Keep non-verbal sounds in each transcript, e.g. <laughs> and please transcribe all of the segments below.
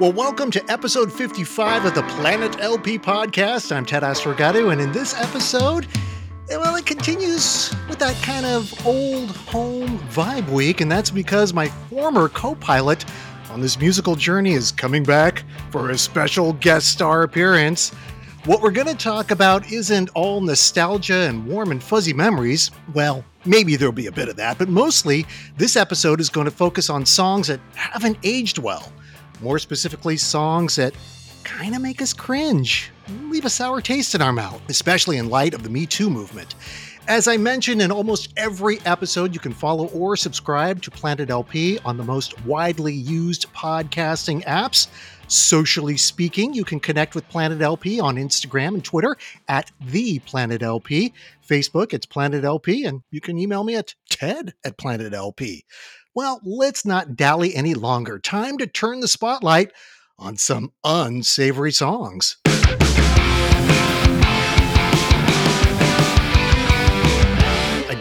Well, welcome to episode 55 of the Planet LP podcast. I'm Ted Asregadoo, and in this episode, well, it continues with that kind of old home vibe week, and that's because my former co pilot on this musical journey is coming back for a special guest star appearance. What we're going to talk about isn't all nostalgia and warm and fuzzy memories. Well, maybe there'll be a bit of that, but mostly this episode is going to focus on songs that haven't aged well more specifically, songs that kind of make us cringe, leave a sour taste in our mouth, especially in light of the Me Too movement. As I mentioned in almost every episode, you can follow or subscribe to Planet LP on the most widely used podcasting apps. Socially speaking, you can connect with Planet LP on Instagram and Twitter at the Planet LP. Facebook, it's Planet LP, and you can email me at ted at Planet LP. Well, let's not dally any longer. Time to turn the spotlight on some unsavory songs.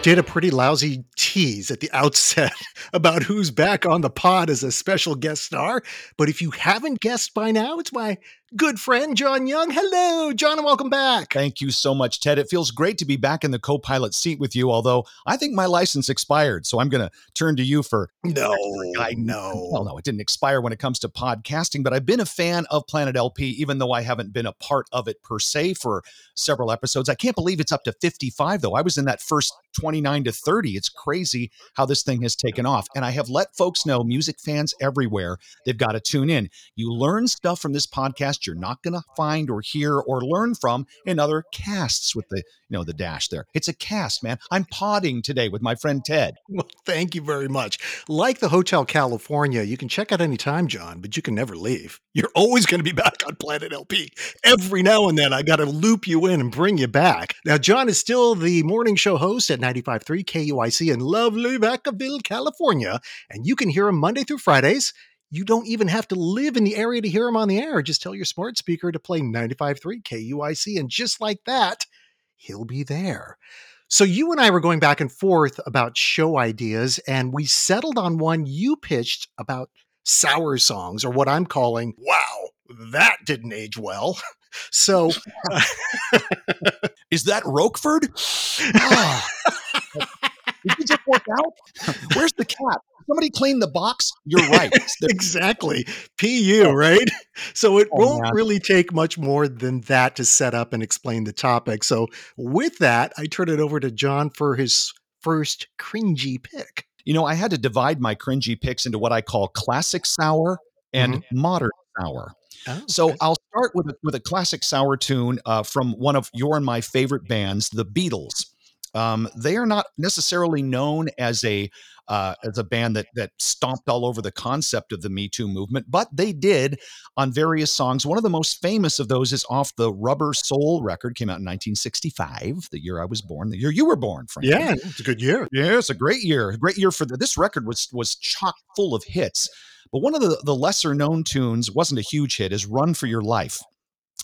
Did a pretty lousy tease at the outset <laughs> about who's back on the pod as a special guest star. But if you haven't guessed by now, it's my good friend John Young. Hello, John, and welcome back. Thank you so much, Ted. It feels great to be back in the co pilot seat with you, although I think my license expired. So I'm going to turn to you for. No, <laughs> I know. Well, no, it didn't expire when it comes to podcasting, but I've been a fan of Planet LP, even though I haven't been a part of it per se for several episodes. I can't believe it's up to 55, though. I was in that first 29 to 30. It's crazy how this thing has taken off. And I have let folks know, music fans everywhere, they've got to tune in. You learn stuff from this podcast you're not going to find or hear or learn from in other casts with the you know the dash there. It's a cast man. I'm podding today with my friend ted. <laughs> Well thank you very much. Like the hotel california you can check out anytime john but you can never leave. You're always going to be <laughs> back on planet lp every now and then i got to loop you in and bring you back. Now john is still the morning show host at 95.3 kuic in lovely vacaville california and you can hear him monday through fridays. You don't even have to live in the area to hear him on the air. Just tell your smart speaker to play 95.3 KUIC, and just like that, he'll be there. So you and I were going back and forth about show ideas, and we settled on one you pitched about sour songs, or what I'm calling, wow, that didn't age well. <laughs> So, <laughs> is that Roquefort? <laughs> Oh. Did you just work out? <laughs> Where's the cat? Somebody clean the box. You're right. <laughs> exactly. PU, right? So it oh, won't man. really take much more than that to set up and explain the topic. So with that, I turn it over to John for his first cringy pick. You know, I had to divide my cringy picks into what I call classic sour and mm-hmm. modern sour. Oh, so okay. I'll start with a, with a classic sour tune uh, from one of your and my favorite bands, the Beatles. Um, they are not necessarily known as a uh, as a band that that stomped all over the concept of the Me Too movement, but they did on various songs. One of the most famous of those is off the Rubber Soul record, came out in 1965, the year I was born, the year you were born, Frank. Yeah, it's a good year. Yeah, it's a great year. A great year for the, this record was was chock full of hits. But one of the, the lesser known tunes wasn't a huge hit is Run for Your Life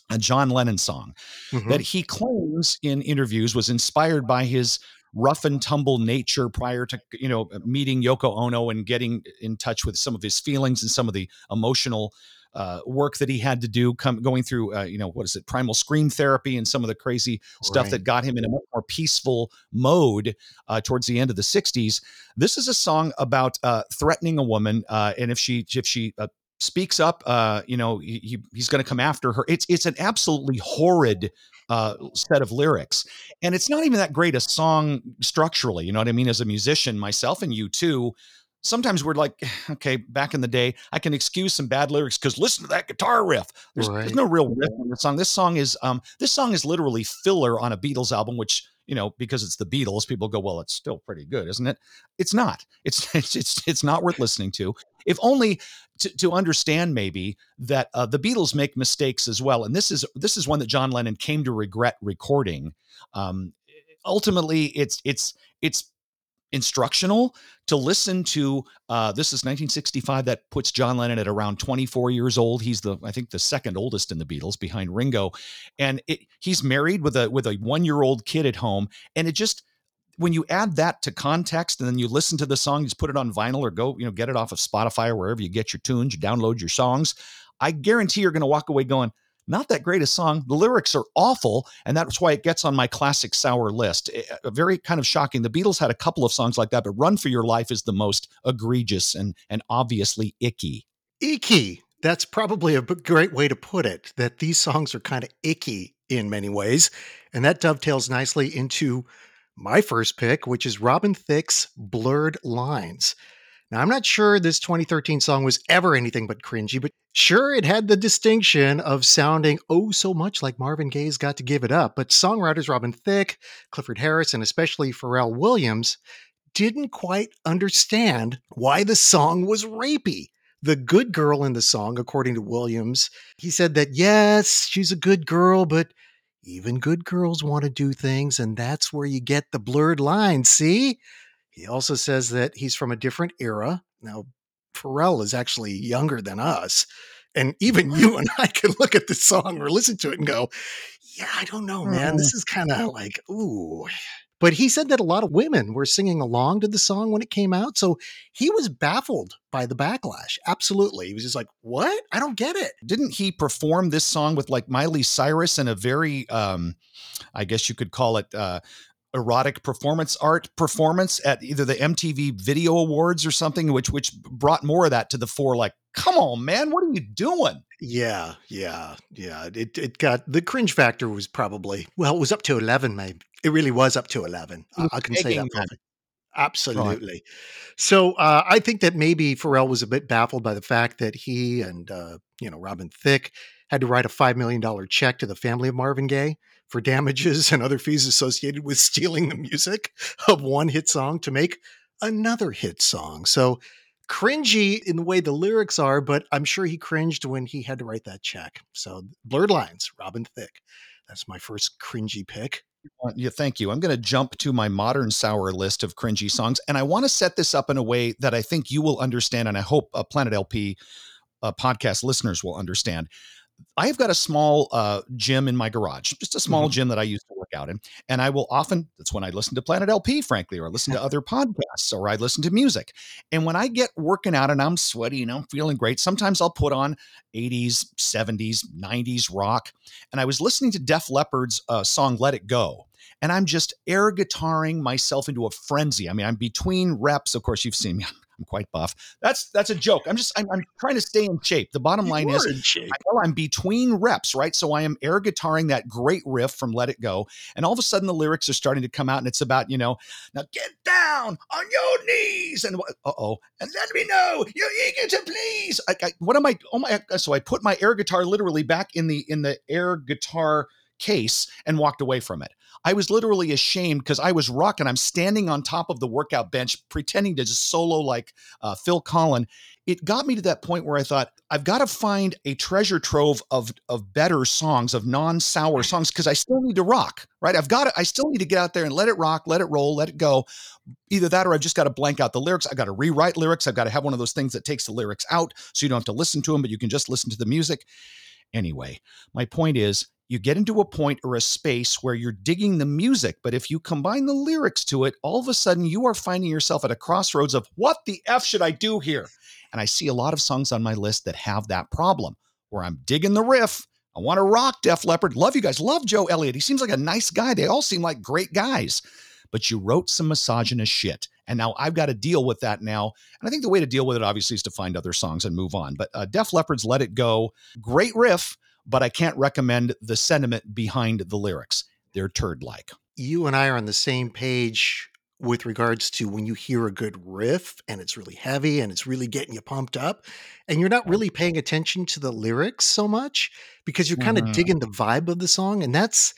a John Lennon song mm-hmm. that he claims in interviews was inspired by his rough and tumble nature prior to you know meeting Yoko Ono and getting in touch with some of his feelings and some of the emotional uh, work that he had to do come going through uh, you know what is it primal scream therapy and some of the crazy stuff that got him in a much more peaceful mode uh, towards the end of the 60s this is a song about uh, threatening a woman uh, and if she if she uh, speaks up uh you know he, he's going to come after her it's it's an absolutely horrid uh set of lyrics and it's not even that great a song structurally you know what i mean as a musician myself and you too sometimes we're like <sighs> okay back in the day i can excuse some bad lyrics because listen to that guitar riff there's, right. there's no real riff in the song this song is um this song is literally filler on a beatles album which you know, because it's the Beatles, people go, well, it's still pretty good, isn't it? It's not. It's <laughs> it's it's, it's not worth listening to. If only to, to understand maybe that uh, the Beatles make mistakes as well, and this is this is one that John Lennon came to regret recording. Um, ultimately, it's it's it's instructional to listen to uh, this is 1965 that puts john lennon at around 24 years old he's the i think the second oldest in the beatles behind ringo and it, he's married with a with a one year old kid at home and it just when you add that to context and then you listen to the song, just put it on vinyl or go, you know, get it off of Spotify or wherever you get your tunes, you download your songs. I guarantee you're going to walk away going, not that great a song. The lyrics are awful, and that's why it gets on my classic sour list. Eh, eh, very kind of shocking. The Beatles had a couple of songs like that, but "Run for Your Life" is the most egregious and and obviously icky. Icky. That's probably a great way to put it. That these songs are kind of icky in many ways, and that dovetails nicely into my first pick, which is Robin Thicke's "Blurred Lines." Now, I'm not sure this 2013 song was ever anything but cringy, but sure, it had the distinction of sounding oh so much like Marvin Gaye's Got to Give It Up. But songwriters Robin Thicke, Clifford Harris, and especially Pharrell Williams didn't quite understand why the song was rapey. The good girl in the song, according to Williams, he said that yes, she's a good girl, but even good girls want to do things, and that's where you get the blurred line. See? He also says that he's from a different era. Now, Pharrell is actually younger than us. And even you and I can look at this song or listen to it and go, yeah, I don't know, man. This is kind of like, ooh. But he said that a lot of women were singing along to the song when it came out. So he was baffled by the backlash. Absolutely. He was just like, what? I don't get it. Didn't he perform this song with like Miley Cyrus in a very, um, I guess you could call it, uh, erotic performance art performance at either the MTV Video Awards or something, which which brought more of that to the fore. Like, come on, man, what are you doing? Yeah, yeah, yeah. It it got the cringe factor was probably well, it was up to eleven, maybe. It really was up to eleven. I, I can say that. Absolutely. Right. So uh, I think that maybe Pharrell was a bit baffled by the fact that he and uh, you know Robin Thicke had to write a five million dollar check to the family of Marvin Gaye for damages and other fees associated with stealing the music of one hit song to make another hit song. So cringy in the way the lyrics are, but I'm sure he cringed when he had to write that check. So blurred lines, Robin Thicke. That's my first cringy pick. Uh, yeah, thank you. I'm going to jump to my modern sour list of cringy songs, and I want to set this up in a way that I think you will understand, and I hope uh, Planet LP uh, podcast listeners will understand. I've got a small uh, gym in my garage, just a small mm-hmm. gym that I used to work out in. And I will often, that's when I listen to Planet LP, frankly, or I listen to <laughs> other podcasts, or I listen to music. And when I get working out and I'm sweaty and I'm feeling great, sometimes I'll put on 80s, 70s, 90s rock. And I was listening to Def Leppard's uh, song Let It Go. And I'm just air guitaring myself into a frenzy. I mean, I'm between reps. Of course, you've seen me. I'm quite buff. That's that's a joke. I'm just I'm, I'm trying to stay in shape. The bottom you line is I I'm between reps, right? So I am air guitaring that great riff from Let It Go, and all of a sudden the lyrics are starting to come out, and it's about you know now get down on your knees and uh oh, and let me know you're eager to please. I, I, what am I? Oh my! So I put my air guitar literally back in the in the air guitar case and walked away from it. I was literally ashamed because I was rocking. I'm standing on top of the workout bench, pretending to just solo like uh, Phil Collen. It got me to that point where I thought I've got to find a treasure trove of of better songs, of non sour songs, because I still need to rock, right? I've got to. I still need to get out there and let it rock, let it roll, let it go. Either that, or I've just got to blank out the lyrics. I've got to rewrite lyrics. I've got to have one of those things that takes the lyrics out, so you don't have to listen to them, but you can just listen to the music. Anyway, my point is you get into a point or a space where you're digging the music, but if you combine the lyrics to it, all of a sudden you are finding yourself at a crossroads of what the F should I do here? And I see a lot of songs on my list that have that problem where I'm digging the riff. I want to rock Def Leppard. Love you guys. Love Joe Elliott. He seems like a nice guy. They all seem like great guys. But you wrote some misogynist shit. And now I've got to deal with that now. And I think the way to deal with it, obviously, is to find other songs and move on. But uh, Def Leppard's Let It Go, great riff but I can't recommend the sentiment behind the lyrics. They're turd like. You and I are on the same page with regards to when you hear a good riff and it's really heavy and it's really getting you pumped up and you're not really paying attention to the lyrics so much because you're kind of mm-hmm. digging the vibe of the song and that's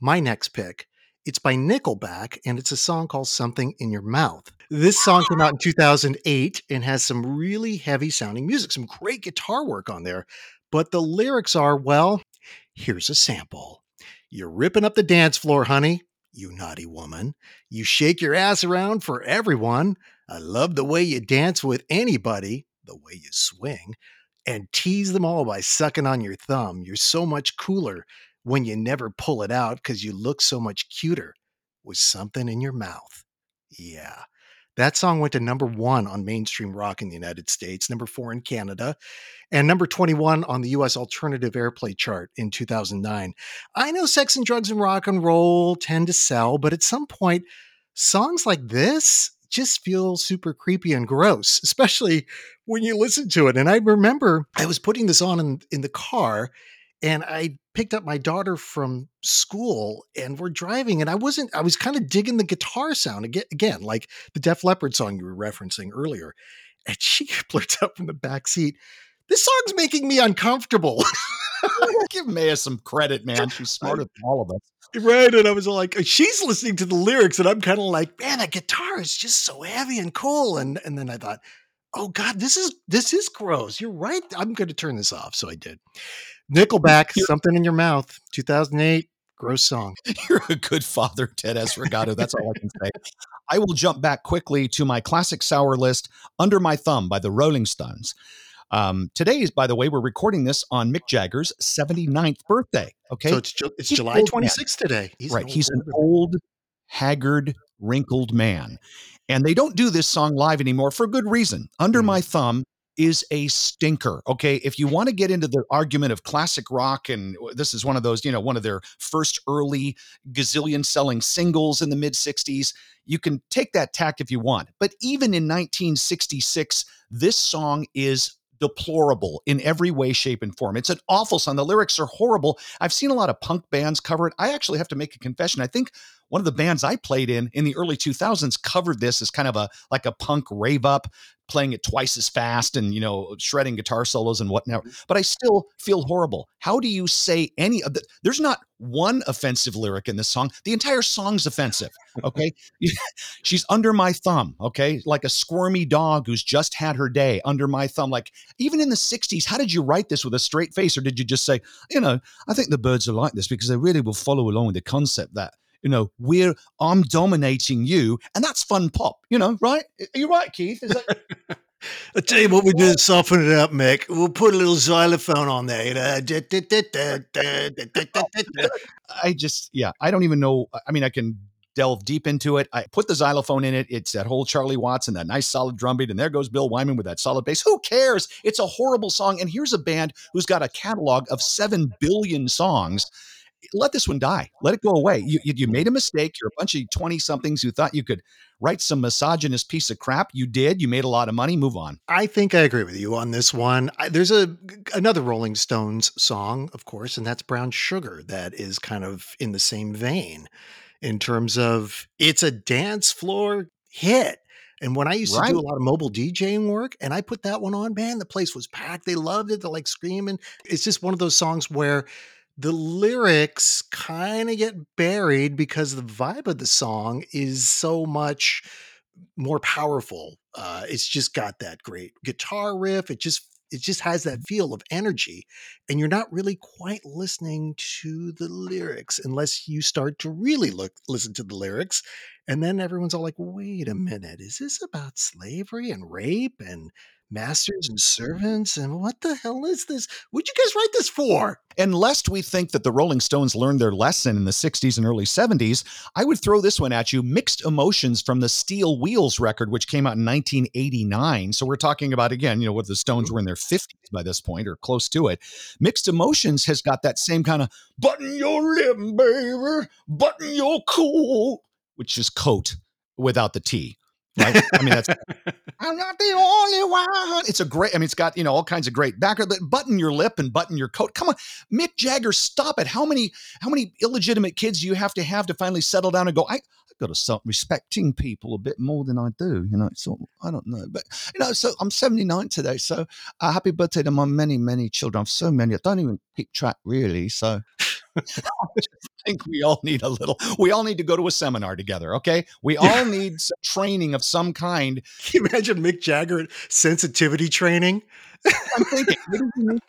my next pick. It's by Nickelback and it's a song called Something in Your Mouth. This song came out in 2008 and has some really heavy sounding music, some great guitar work on there. But the lyrics are, well, here's a sample. You're ripping up the dance floor, honey, you naughty woman. You shake your ass around for everyone. I love the way you dance with anybody, the way you swing, and tease them all by sucking on your thumb. You're so much cooler when you never pull it out because you look so much cuter with something in your mouth. Yeah, That song went to number one on mainstream rock in the United States, number four in Canada, and number 21 on the US alternative airplay chart in 2009. I know sex and drugs and rock and roll tend to sell, but at some point, songs like this just feel super creepy and gross, especially when you listen to it. And I remember I was putting this on in, in the car and I picked up my daughter from school and we're driving and I wasn't I was kind of digging the guitar sound again, again like the Def Leppard song you were referencing earlier. And she <laughs> blurts out from the back seat, "This song's making me uncomfortable." <laughs> <laughs> Give Maya some credit, man. She's smarter than all of us. Right. And I was like, uh, she's listening to the lyrics, and I'm kind of like, man, that guitar is just so heavy and cool. And and then I thought, oh God, this is this is gross. You're right. I'm gonna turn this off. So I did. Nickelback, something in your mouth, 2008. Gross song. <laughs> You're a good father, Ted Asregadoo. That's all I can say. I will jump back quickly to my classic sour list, Under My Thumb by the Rolling Stones. Um, today is, by the way, we're recording this on Mick Jagger's 79th birthday. Okay. So it's, it's July 26th today. He's right. An He's an old, haggard, wrinkled man. And they don't do this song live anymore for good reason. Under mm. My Thumb is a stinker. Okay. If you want to get into the argument of classic rock, and this is one of those, you know, one of their first early gazillion selling singles in the mid 60s, you can take that tack if you want. But even in 1966, this song is deplorable in every way, shape, and form. It's an awful song. The lyrics are horrible. I've seen a lot of punk bands cover it. I actually have to make a confession. I think one of the bands I played in in the early 2000s covered this as kind of a like a punk rave up playing it twice as fast and you know shredding guitar solos and whatnot mm-hmm. but i still feel horrible. How do you say any of the there's not one offensive lyric in this song. The entire song's offensive okay? <laughs> <laughs> She's under my thumb okay? Like a squirmy dog who's just had her day under my thumb. Like even in the 60s how did you write this with a straight face? Or did you just say you know i think the birds are like this because they really will follow along with the concept that you know, we're I'm dominating you, and that's fun pop, you know, right? Are you right, Keith? That- <laughs> I tell you what we do to soften it up, Mick. We'll put a little xylophone on there. You know? I just, yeah, I don't even know. I mean, I can delve deep into it. I put the xylophone in it. It's that whole Charlie Watts and that nice solid drum beat. And there goes Bill Wyman with that solid bass. Who cares? It's a horrible song. And here's a band who's got a catalog of 7 billion songs let this one die. Let it go away. You, you, you made a mistake. You're a bunch of 20 somethings who thought you could write some misogynist piece of crap. You did. You made a lot of money. Move on. I think I agree with you on this one. I, there's a another Rolling Stones song, of course, and that's Brown Sugar that is kind of in the same vein in terms of it's a dance floor hit. And when I used right. to do a lot of mobile DJing work and I put that one on, man, the place was packed. They loved it. They're like screaming. It's just one of those songs where the lyrics kind of get buried because the vibe of the song is so much more powerful. Uh, it's just got that great guitar riff. It just it just has that feel of energy, and you're not really quite listening to the lyrics unless you start to really look listen to the lyrics, and then everyone's all like, "Wait a minute, is this about slavery and rape and?" Masters and servants. And what the hell is this? What'd you guys write this for? And lest we think that the Rolling Stones learned their lesson in the 60s and early 70s, I would throw this one at you Mixed Emotions from the Steel Wheels record, which came out in 1989. So we're talking about, again, you know, what the Stones were in their 50s by this point or close to it. Mixed Emotions has got that same kind of button your lip, baby, button your cool which is coat without the T right? I mean, that's <laughs> I'm not the only one. It's a great. I mean, it's got you know all kinds of great background. But button your lip and button your coat. Come on, Mick Jagger, stop it. How many how many illegitimate kids do you have to have to finally settle down and go? I I got to start respecting people a bit more than I do. You know, so I don't know, but you know, so I'm 79 today. So uh, happy birthday to my many many children. I've so many. I don't even keep track really. So. <laughs> <laughs> I think we all need a little. We all need to go to a seminar together. Okay, we all need training of some kind. <laughs> Can you imagine Mick Jagger sensitivity training? I'm thinking.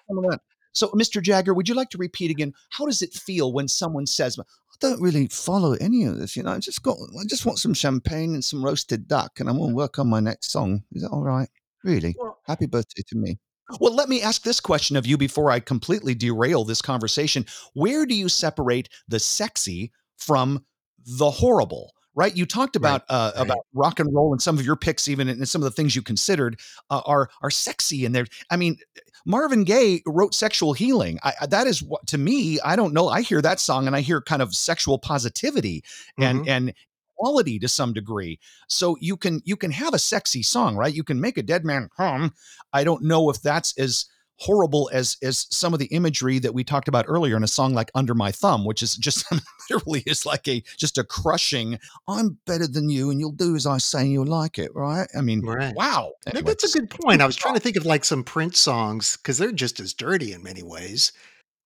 <laughs> So, Mr. Jagger, would you like to repeat again? How does it feel when someone says, "I don't really follow any of this. You know, I just got, I just want some champagne and some roasted duck, and I'm going to work on my next song. Is that all right? Really? Well, Happy birthday to me. Well, let me ask this question of you before I completely derail this conversation. Where do you separate the sexy from the horrible? right? You talked about right, uh, right. about rock and roll and some of your picks, even and some of the things you considered uh, are are sexy and they're. I mean, Marvin Gaye wrote "Sexual Healing." I, that is what to me. I don't know. I hear that song and I hear kind of sexual positivity and mm-hmm. and quality to some degree. So you can you can have a sexy song, right? You can make a dead man hum. I don't know if that's as horrible as as some of the imagery that we talked about earlier in a song like under my thumb which is just <laughs> literally is like a just a crushing i'm better than you and you'll do as i say and you'll like it right i mean right. wow anyway, that's a good point i was trying to think of like some prince songs because they're just as dirty in many ways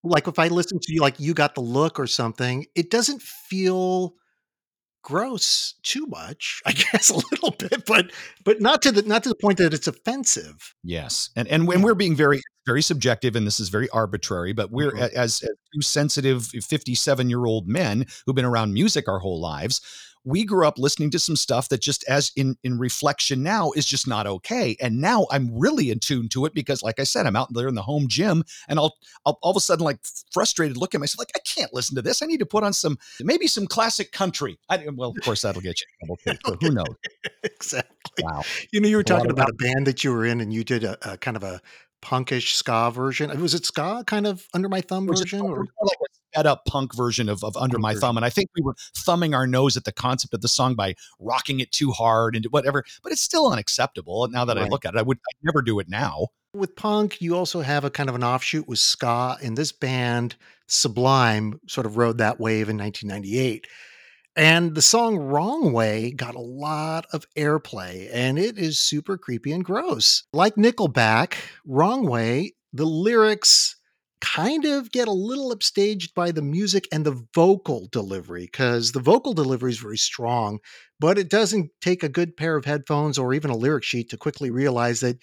like if i listen to you like you got the look or something it doesn't feel gross too much i <laughs> guess a little bit but but not to the not to the point that it's offensive. Yes and and when we're being very very subjective and this is very arbitrary but we're mm-hmm. as, as two sensitive 57 year old men who've been around music our whole lives we grew up listening to some stuff that just as in in reflection now is just not okay and now i'm really in tune to it because like i said i'm out there in the home gym and i'll, I'll all of a sudden like frustrated look at myself like i can't listen to this. I need to put on some maybe some classic country. I, well of course that'll get you in trouble who knows? <laughs> Exactly. Wow. You know you were talking about a band that you were in and you did a, a kind of a punkish ska version. Uh, was it ska kind of under my thumb version, or like a sped up punk version of, of under my thumb? And I think we were thumbing our nose at the concept of the song by rocking it too hard and whatever. But it's still unacceptable. Now that right. I look at it, I would I'd never do it now. With punk, you also have a kind of an offshoot with ska, and this band Sublime sort of rode that wave in 1998. And the song Wrong Way got a lot of airplay, and it is super creepy and gross. Like Nickelback, Wrong Way, the lyrics kind of get a little upstaged by the music and the vocal delivery, because the vocal delivery is very strong, but it doesn't take a good pair of headphones or even a lyric sheet to quickly realize that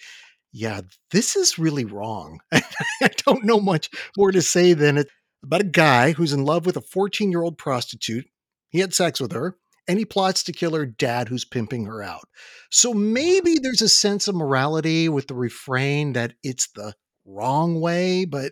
yeah, this is really wrong. <laughs> I don't know much more to say than it about a guy who's in love with a 14 year old prostitute he had sex with her, and he plots to kill her dad who's pimping her out. So maybe there's a sense of morality with the refrain that it's the wrong way, but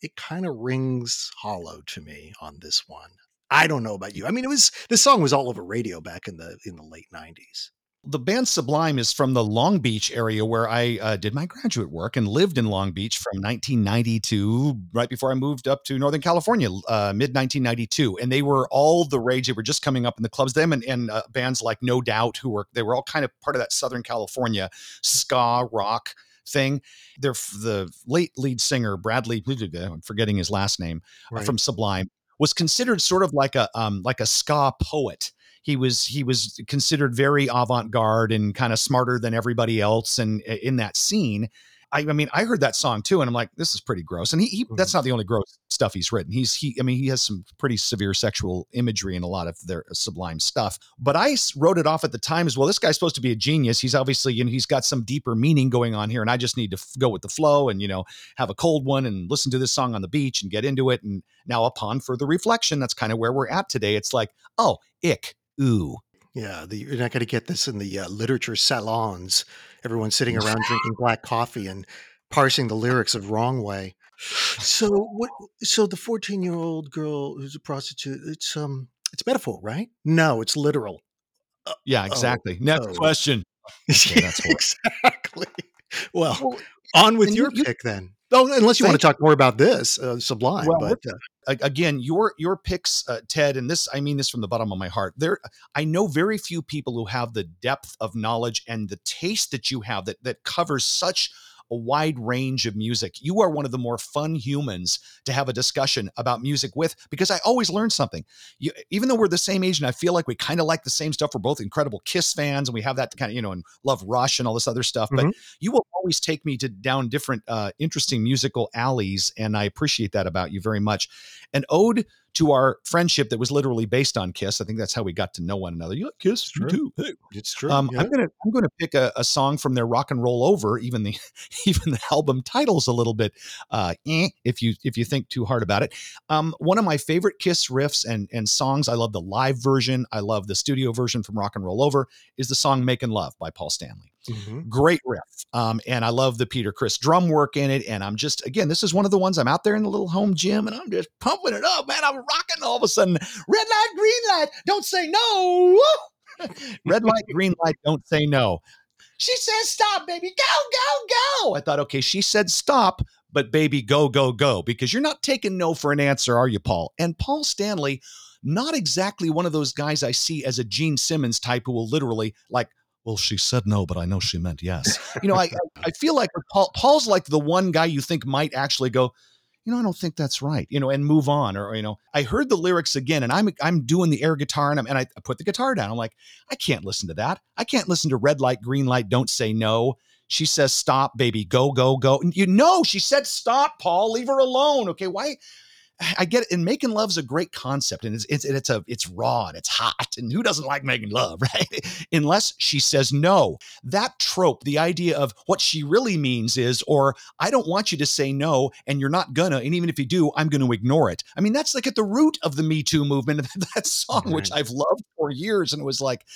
it kind of rings hollow to me on this one. I don't know about you. I mean, it was this song was all over radio back in the in the late 90s the band Sublime is from the Long Beach area where I uh, did my graduate work and lived in Long Beach from 1992, right before I moved up to Northern California, uh, mid 1992. And they were all the rage. They were just coming up in the clubs. Them and, and uh, bands like No Doubt, who were they were all kind of part of that Southern California ska rock thing. They're the late lead singer Bradley. I'm forgetting his last name uh, right. from Sublime was considered sort of like a um, like a ska poet he was he was considered very avant-garde and kind of smarter than everybody else and in that scene I, I, mean, I heard that song too, and I'm like, this is pretty gross. And he, he mm-hmm. that's not the only gross stuff he's written. He's he, I mean, he has some pretty severe sexual imagery in a lot of their sublime stuff. But I wrote it off at the time as well. This guy's supposed to be a genius. He's obviously, you know, he's got some deeper meaning going on here, and I just need to f- go with the flow and you know have a cold one and listen to this song on the beach and get into it. And now, upon further reflection, that's kind of where we're at today. It's like, oh, ick ooh. Yeah, the, you're not going to get this in the uh, literature salons. Everyone sitting <laughs> around drinking black coffee and parsing the lyrics of "Wrong Way." So what? So the 14 year old girl who's a prostitute. It's um, it's metaphor, right? No, it's literal. Uh, yeah, exactly. Oh, Next oh. question. <laughs> Okay, exactly. Well, well on with your you, pick then. Oh, unless you want to talk more about this, uh, Sublime. Well, but uh, again, your your picks, uh, Ted, and this I mean this from the bottom of my heart. There, I know very few people who have the depth of knowledge and the taste that you have that that covers such a wide range of music. You are one of the more fun humans to have a discussion about music with because I always learn something. You, even though we're the same age and I feel like we kind of like the same stuff, we're both incredible Kiss fans and we have that kind of, you know, and love Rush and all this other stuff. Mm-hmm. But you will always take me to down different uh, interesting musical alleys. And I appreciate that about you very much. An ode to our friendship that was literally based on Kiss. I think that's how we got to know one another. You like Kiss? It's true. too. Hey. It's true. Um, yeah. I'm gonna I'm gonna pick a, a, song from their Rock and Roll Over. Even the <laughs> even the album title's a little bit uh, eh, if you if you think too hard about it. Um, one of my favorite Kiss riffs and and songs. I love the live version. I love the studio version from Rock and Roll Over. Is the song "Making Love" by Paul Stanley. Mm-hmm. Great riff. Um, and I love the Peter Criss drum work in it. And I'm just, again, this is one of the ones I'm out there in the little home gym and I'm just pumping it up, man. I'm rocking all of a sudden. Red light, green light, don't say no. <laughs> Red light, green light, don't say no. She says stop, baby. Go, go, go. I thought, okay, she said stop, but baby, go, go, go, because you're not taking no for an answer, are you, Paul? And Paul Stanley, not exactly one of those guys I see as a Gene Simmons type who will literally like, well, she said no, but I know she meant yes. <laughs> You know, I I feel like Paul Paul's like the one guy you think might actually go, you know, I don't think that's right, you know, and move on. Or, you know, I heard the lyrics again and I'm I'm doing the air guitar and, I'm, and I put the guitar down. I'm like, I can't listen to that. I can't listen to red light, green light, don't say no. She says, stop, baby, go, go, go. And you know, she said, stop, Paul, leave her alone. Okay. Why? I get it. And making love's a great concept, and it's it's it's a it's raw and it's hot, and who doesn't like making love, <laughs> right? Unless she says no. That trope, the idea of what she really means is, or I don't want you to say no, and you're not gonna, and even if you do, I'm going to ignore it. I mean, that's like at the root of the Me Too movement. <laughs> that song, right. which I've loved for years, and it was like. <sighs>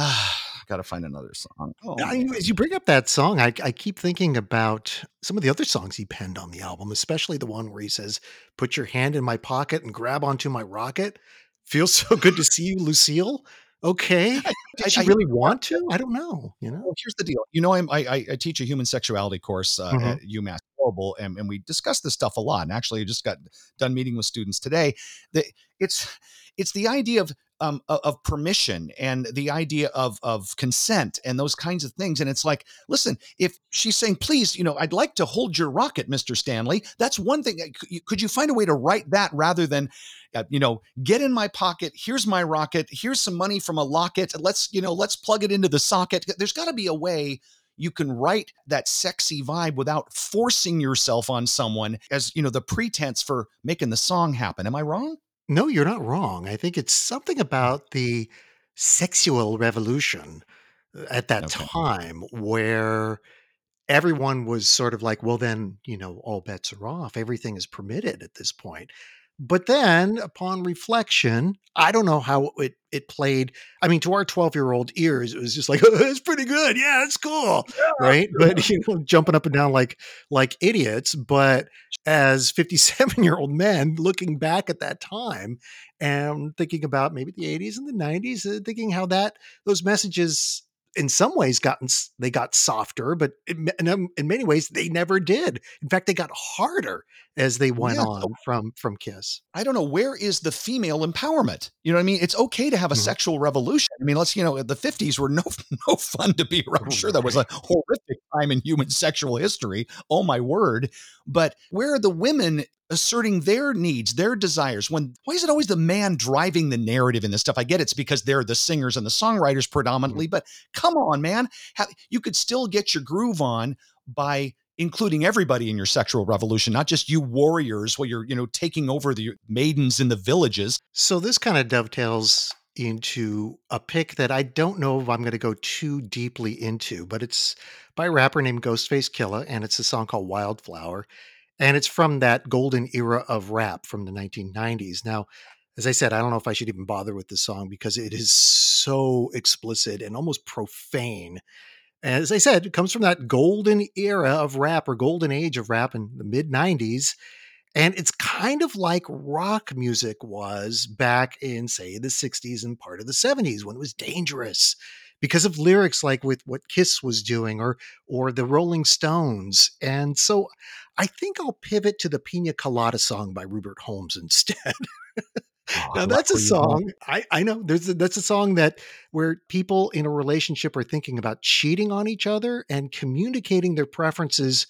Ah, got to find another song. Oh, as you bring up that song, I, I keep thinking about some of the other songs he penned on the album, especially the one where he says, "Put your hand in my pocket and grab onto my rocket." Feels <laughs> so good to see you, Lucille. Okay, did she really want to? I don't know. You know, well, here's the deal. You know, I'm, I, I teach a human sexuality course uh, mm-hmm. at UMass Global, and, and we discuss this stuff a lot. And actually, I just got done meeting with students today. That it's it's the idea of um, of permission and the idea of of consent and those kinds of things. And it's like, listen, if she's saying, please, you know, I'd like to hold your rocket, Mister Stanley. That's one thing. Could you find a way to write that rather than, uh, you know, get in my pocket? Here's my rocket. Here's some money from a locket. Let's, you know, let's plug it into the socket. There's got to be a way you can write that sexy vibe without forcing yourself on someone as you know the pretense for making the song happen am i wrong no, you're not wrong. I think it's something about the sexual revolution uh, at that Okay. time where everyone was sort of like, well, then, you know, all bets are off. Everything is permitted at this point. But then, upon reflection, I don't know how it it played. I mean, to our twelve year old ears, it was just like, oh, <laughs> "It's pretty good, yeah, it's cool," yeah, right? Yeah. But <laughs> you know, jumping up and down like like idiots. But as fifty seven year old men, looking back at that time and thinking about maybe the eighties and the nineties, uh, thinking how that those messages in some ways gotten they got softer, but in, in, many ways they never did. In fact, they got harder as they went yeah. on from from Kiss. I don't know where is the female empowerment. You know what I mean? It's okay to have a mm-hmm. sexual revolution. I mean, let's you know the fifties were no <laughs> no fun to be around. I'm sure that was a horrific time in human sexual history. Oh my word! But where are the women asserting their needs, their desires. When why is it always the man driving the narrative in this stuff? I get it's because they're the singers and the songwriters predominantly, mm-hmm. but come on, man, you could still get your groove on by including everybody in your sexual revolution, not just you warriors while you're, you know, taking over the maidens in the villages. So this kind of dovetails into a pick that I don't know if I'm going to go too deeply into, but it's by a rapper named Ghostface Killah, and it's a song called Wildflower and it's from that golden era of rap from the 1990s. Now, as I said, I don't know if I should even bother with this song because it is so explicit and almost profane. As I said, it comes from that golden era of rap or golden age of rap in the mid 90s. And it's kind of like rock music was back in, say, the 60s and part of the 70s when it was dangerous because of lyrics like with what Kiss was doing or or the Rolling Stones. And so I think I'll pivot to the Pina Colada song by Rupert Holmes instead. Oh, <laughs> now that's a song I, I know there's a, that's a song that where people in a relationship are thinking about cheating on each other and communicating their preferences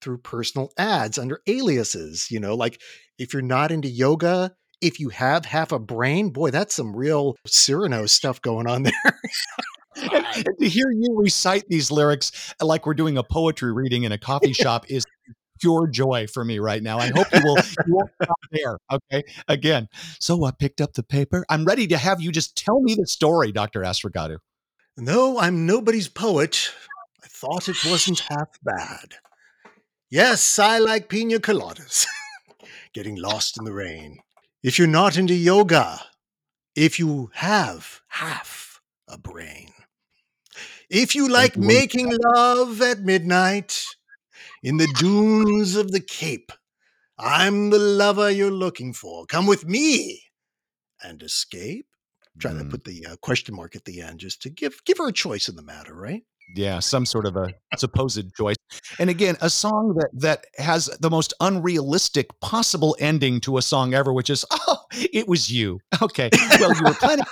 through personal ads under aliases you know like if you're not into yoga if you have half a brain boy that's some real cyrano stuff going on <laughs> there <laughs> to hear you recite these lyrics uh, like we're doing a poetry reading in a coffee <laughs> shop is pure joy for me right now. I hope you will you won't stop there. Okay. Again. So I picked up the paper. I'm ready to have you just tell me the story, Dr. Asregadoo. No, I'm nobody's poet. I thought it wasn't half bad. Yes, I like pina coladas. <laughs> Getting lost in the rain. If you're not into yoga, if you have half a brain, if you like making love at midnight in the dunes of the Cape, I'm the lover you're looking for. Come with me and escape. trying mm. to put the uh, question mark at the end just to give give her a choice in the matter, right? Yeah, some sort of a supposed choice. And again, a song that that has the most unrealistic possible ending to a song ever, which is, <laughs> oh, it was you. Okay. Well, you were planning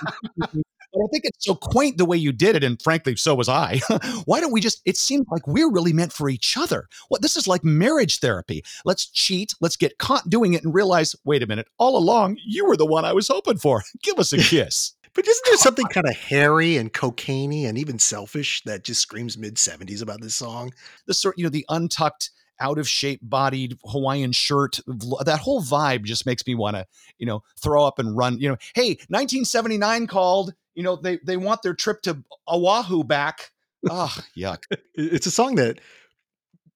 I think it's so quaint the way you did it, and frankly, so was I. <laughs> Why don't we just? It seems like we're really meant for each other. What this is like marriage therapy. Let's cheat. Let's get caught doing it and realize, wait a minute, all along you were the one I was hoping for. <laughs> Give us a kiss. But isn't there <laughs> something kind of hairy and cocainey and even selfish that just screams mid seventies about this song? The sort, you know, the untucked out of shape bodied Hawaiian shirt. That whole vibe just makes me want to, you know, throw up and run. You know, hey, 1979 called you know, they they want their trip to Oahu back. Oh, yuck. <laughs> It's a song that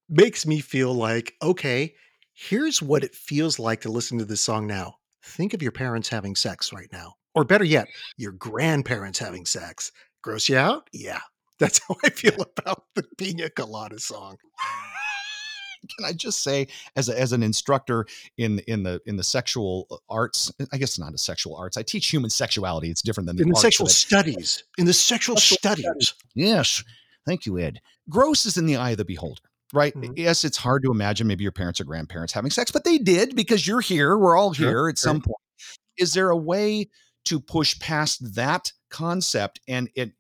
makes me feel like, okay, here's what it feels like to listen to this song now. Think of your parents having sex right now. Or better yet, your grandparents having sex. Gross you out? Yeah. <laughs> That's how I feel <laughs> about the Pina Colada song <laughs> can I just say, as a, as an instructor in in the in the sexual uh, arts, I guess not a sexual arts. I teach human sexuality. It's different than the in the sexual studies. In the sexual, sexual studies. studies. Yes, thank you, Ed. Gross is in the eye of the beholder right? Mm-hmm. Yes, it's hard to imagine maybe your parents or grandparents having sex, but they did because you're here. We're all here sure, at sure. some point. Is there a way to push past that concept and it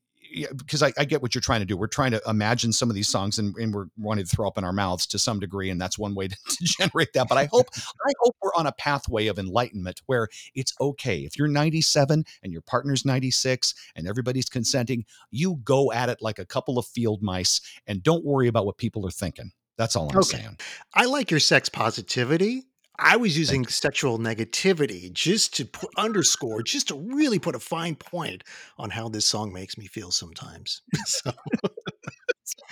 because I, I, get what you're trying to do. We're trying to imagine some of these songs and, and, we're wanting to throw up in our mouths to some degree, and that's one way to, <laughs> to generate that. But I hope I hope we're on a pathway of enlightenment where it's okay if you're 97 and your partner's 96 and everybody's consenting, you go at it like a couple of field mice and don't worry about what people are thinking. That's all I'm okay. saying. I like your sex positivity. I was using sexual negativity just to put, underscore, just to really put a fine point on how this song makes me feel sometimes. <laughs> so.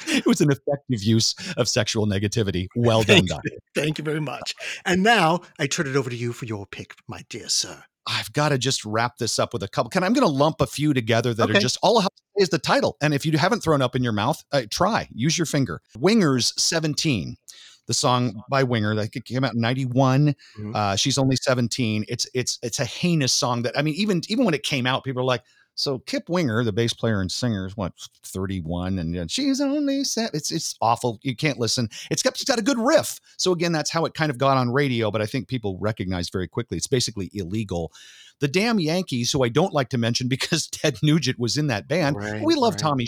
it was an effective use of sexual negativity. Well done, Doctor. Thank you very much. And now I turn it over to you for your pick, my dear sir. I've got to just wrap this up with a couple. Can I'm going to lump a few together that okay. are just all I have to say is the title. And if you haven't thrown up in your mouth, uh, try use your finger. Wingers 17 the song by Winger that came out in 91. Mm-hmm. Uh, she's only 17. It's it's it's a heinous song that I mean, even even when it came out, people are like, so Kip Winger, the bass player and singer, is what 31, and she's only set. It's it's awful. You can't listen. It's got it's got a good riff. So again, that's how it kind of got on radio. But I think people recognized very quickly it's basically illegal. The damn Yankees, who I don't like to mention <laughs> because Ted Nugent was in that band. Right, we love right. Tommy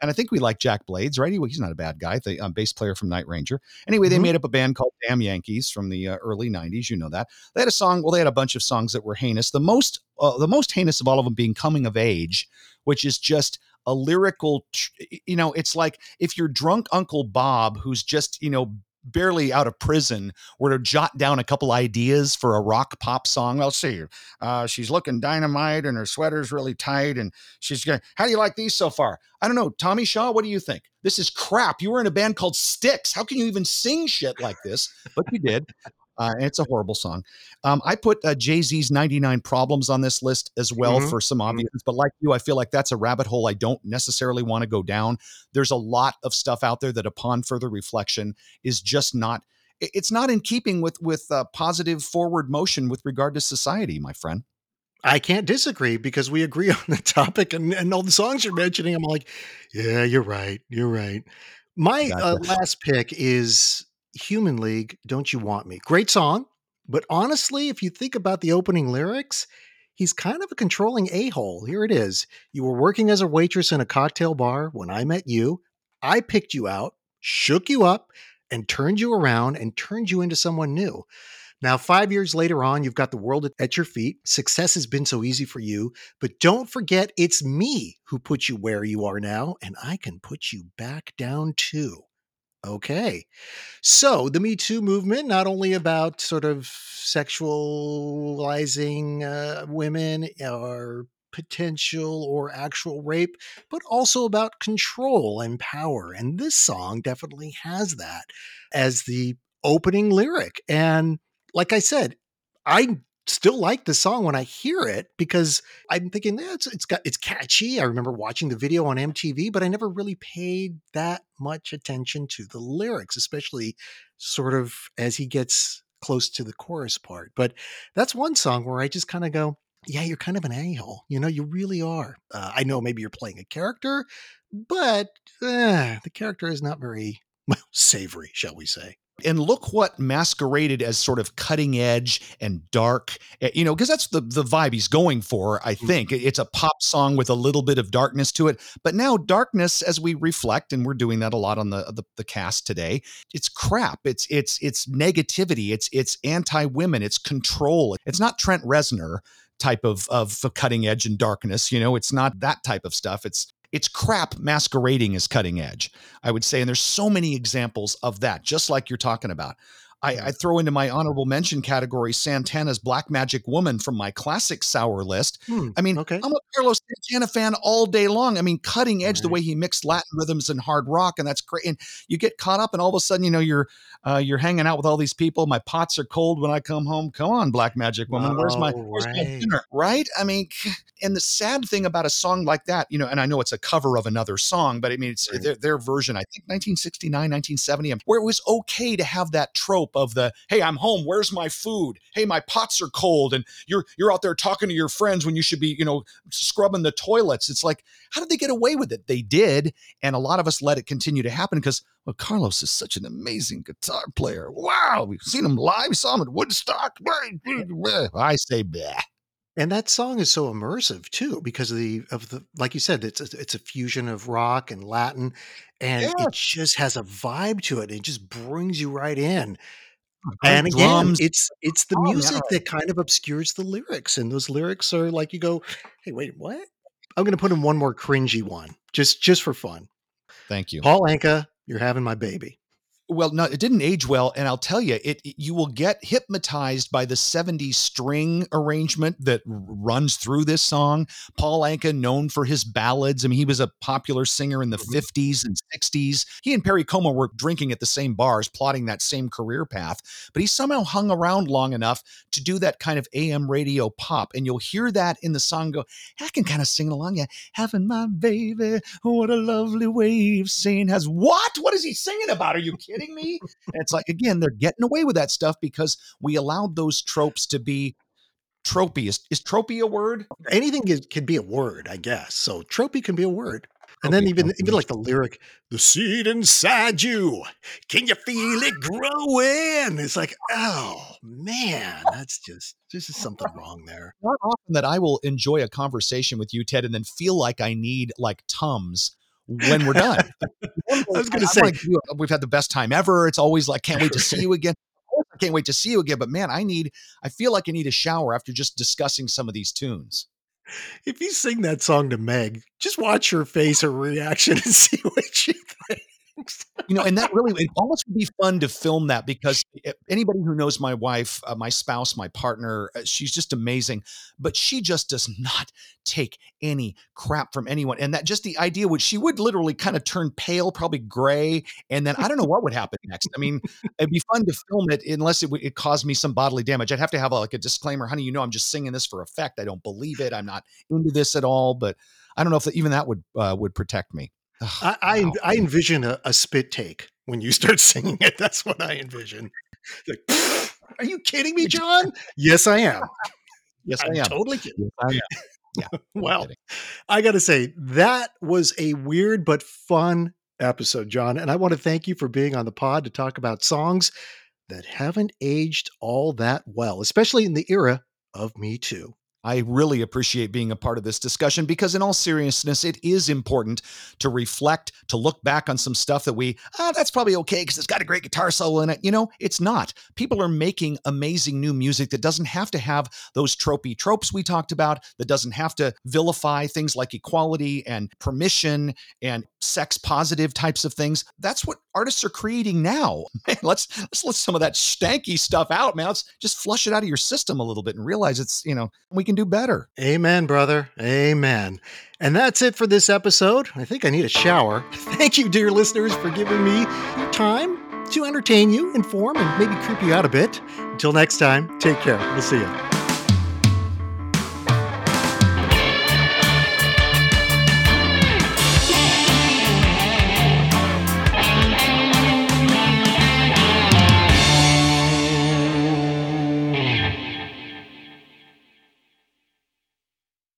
And I think we like Jack Blades, right? He, he's not a bad guy, the um, bass player from Night Ranger. Anyway, they mm-hmm. made up a band called Damn Yankees from the uh, early '90s. You know that they had a song. Well, they had a bunch of songs that were heinous. The most, uh, the most heinous of all of them being "Coming of Age," which is just a lyrical. You know, it's like if your drunk Uncle Bob, who's just you know barely out of prison were to jot down a couple ideas for a rock pop song. I'll see. Uh, she's looking dynamite and her sweater's really tight. And she's going, How do you like these so far? I don't know. Tommy Shaw, what do you think? This is crap. You were in a band called Styx. How can you even sing shit like this? But you did. Uh, it's a horrible song. Um, I put uh, Jay Z's 99 Problems on this list as well mm-hmm. for some mm-hmm. obvious, but like you, I feel like that's a rabbit hole I don't necessarily want to go down. There's a lot of stuff out there that, upon further reflection, is just not. It's not in keeping with with uh, positive forward motion with regard to society, my friend. I can't disagree because we agree <laughs> on the topic and, and all the songs you're mentioning. I'm like, yeah, you're right. You're right. My uh, last pick is Human League, Don't You Want Me? Great song. But honestly, if you think about the opening lyrics, he's kind of a controlling a hole. Here it is. You were working as a waitress in a cocktail bar when I met you. I picked you out, shook you up, and turned you around and turned you into someone new. Now, five years later on, you've got the world at your feet. Success has been so easy for you, but don't forget it's me who put you where you are now, and I can put you back down too. Okay. So the Me Too movement, not only about sort of sexualizing uh, women or potential or actual rape, but also about control and power. And this song definitely has that as the opening lyric. And like I said, I still like the song when I hear it because I'm thinking yeah, it's it's got it's catchy. I remember watching the video on MTV, but I never really paid that much attention to the lyrics, especially sort of as he gets close to the chorus part. But that's one song where I just kind of go, yeah, you're kind of an a hole. You know, you really are. Uh, I know maybe you're playing a character, but uh, the character is not very <laughs> well savory, shall we say and look what masqueraded as sort of cutting edge and dark eh, you know because that's the the vibe he's going for i mm-hmm. think it's a pop song with a little bit of darkness to it but now darkness as we reflect and we're doing that a lot on the the, the cast today it's crap. It's it's it's negativity. It's it's anti-women. It's control. It's not trent reznor type of of cutting edge and darkness you know? It's not that type of stuff. It's it's crap masquerading as cutting edge, I would say. And there's so many examples of that, just like you're talking about. I, I, throw into my honorable mention category Santana's Black Magic Woman from my classic sour list. Hmm, I mean, okay. I'm a Carlos Santana fan all day long. I mean, cutting edge right. the way he mixed Latin rhythms and hard rock, and that's great. And you get caught up, and all of a sudden, you know, you're uh, you're hanging out with all these people. My pots are cold when I come home. Come on, Black Magic Woman, where's my where's right. my dinner? Right? I mean, and the sad thing about a song like that, you know, and I know it's a cover of another song, but I mean, it's right. their, their version. I think 1969, 1970, where it was okay to have that trope of the hey i'm home where's my food hey my pots are cold and you're you're out there talking to your friends when you should be you know scrubbing the toilets it's like how did they get away with it they did and a lot of us let it continue to happen because well carlos is such an amazing guitar player wow we've seen him live saw him at woodstock i say bleh. And that song is so immersive too, because of the of the like you said, it's a, it's a fusion of rock and Latin, and yeah. it just has a vibe to it. It just brings you right in. And again, drums. it's it's the oh, music yeah. that kind of obscures the lyrics, and those lyrics are like you go, "Hey, wait, what?" I'm going to put in one more cringy one, just just for fun. Thank you, Paul Anka. You're having my baby well no it didn't age well and i'll tell you it, you will get hypnotized by the 70s string arrangement that runs through this song. Paul anka known for his ballads i mean he was a popular singer in the mm-hmm. 50s and 60s he and perry como were drinking at the same bars plotting that same career path but he somehow hung around long enough to do that kind of am radio pop and you'll hear that in the song go i can kind of sing along yeah having my baby what a lovely way of saying has what? What is he singing about? Are you kidding kidding me? And it's like, again, they're getting away with that stuff because we allowed those tropes to be tropey. Is, is tropey a word? Anything is, can be a word, I guess. So tropey can be a word. And then even even like the lyric, the seed inside you, can you feel it growing? It's like, oh man, that's just this is something wrong there. <laughs> Not often that I will enjoy a conversation with you, Ted, and then feel like I need like tums when we're done. <laughs> I was going to say, like, we've had the best time ever. It's always like, can't wait to see you <laughs> again. I can't wait to see you again. But man, I need, I feel like I need a shower after just discussing some of these tunes. If you sing that song to Meg, just watch her face, her reaction, <laughs> and see what she thinks you know, and that really it <laughs> almost would be fun to film that because anybody who knows my wife, uh, my spouse, my partner, uh, she's just amazing, but she just does <laughs> not take any crap from anyone. And that just the idea would she would literally kind of turn pale, probably gray, and then I don't know what would happen next. I mean, it'd be fun to film it unless it, it caused me some bodily damage. I'd have to have a, like a disclaimer, honey. You know, I'm just singing this for effect. I don't believe it. I'm not into this at all. But I don't know if even that would uh, would protect me. I, I, wow. I envision a, a, spit take when you <laughs> start singing it. That's what I envision. Like, are you kidding me, John? yes, I am. Yes, I'm I am. Totally kidding. Yes, I am. Yeah. <laughs> well, I got to say that was a weird but fun episode, John. And I want to thank you for being on the pod to talk about songs that haven't aged all that well, especially in the era of Me Too. I really appreciate being a part of this discussion because, in all seriousness, it is important to reflect, to look back on some stuff that we, ah, that's probably okay because it's got a great guitar solo in it. You know, it's not. People are making amazing new music that doesn't have to have those tropey tropes we talked about, that doesn't have to vilify things like equality and permission and sex positive types of things. That's what artists are creating now. <laughs> Man, let's let's let some of that stanky stuff out, man. Let's just flush it out of your system a little bit and realize it's, you know, we can do better. Amen, brother. Amen. And that's it for this episode. I think I need a shower. <laughs> Thank you, dear listeners, for giving me time to entertain you, inform, and maybe creep you out a bit. Until next time, take care. We'll see you.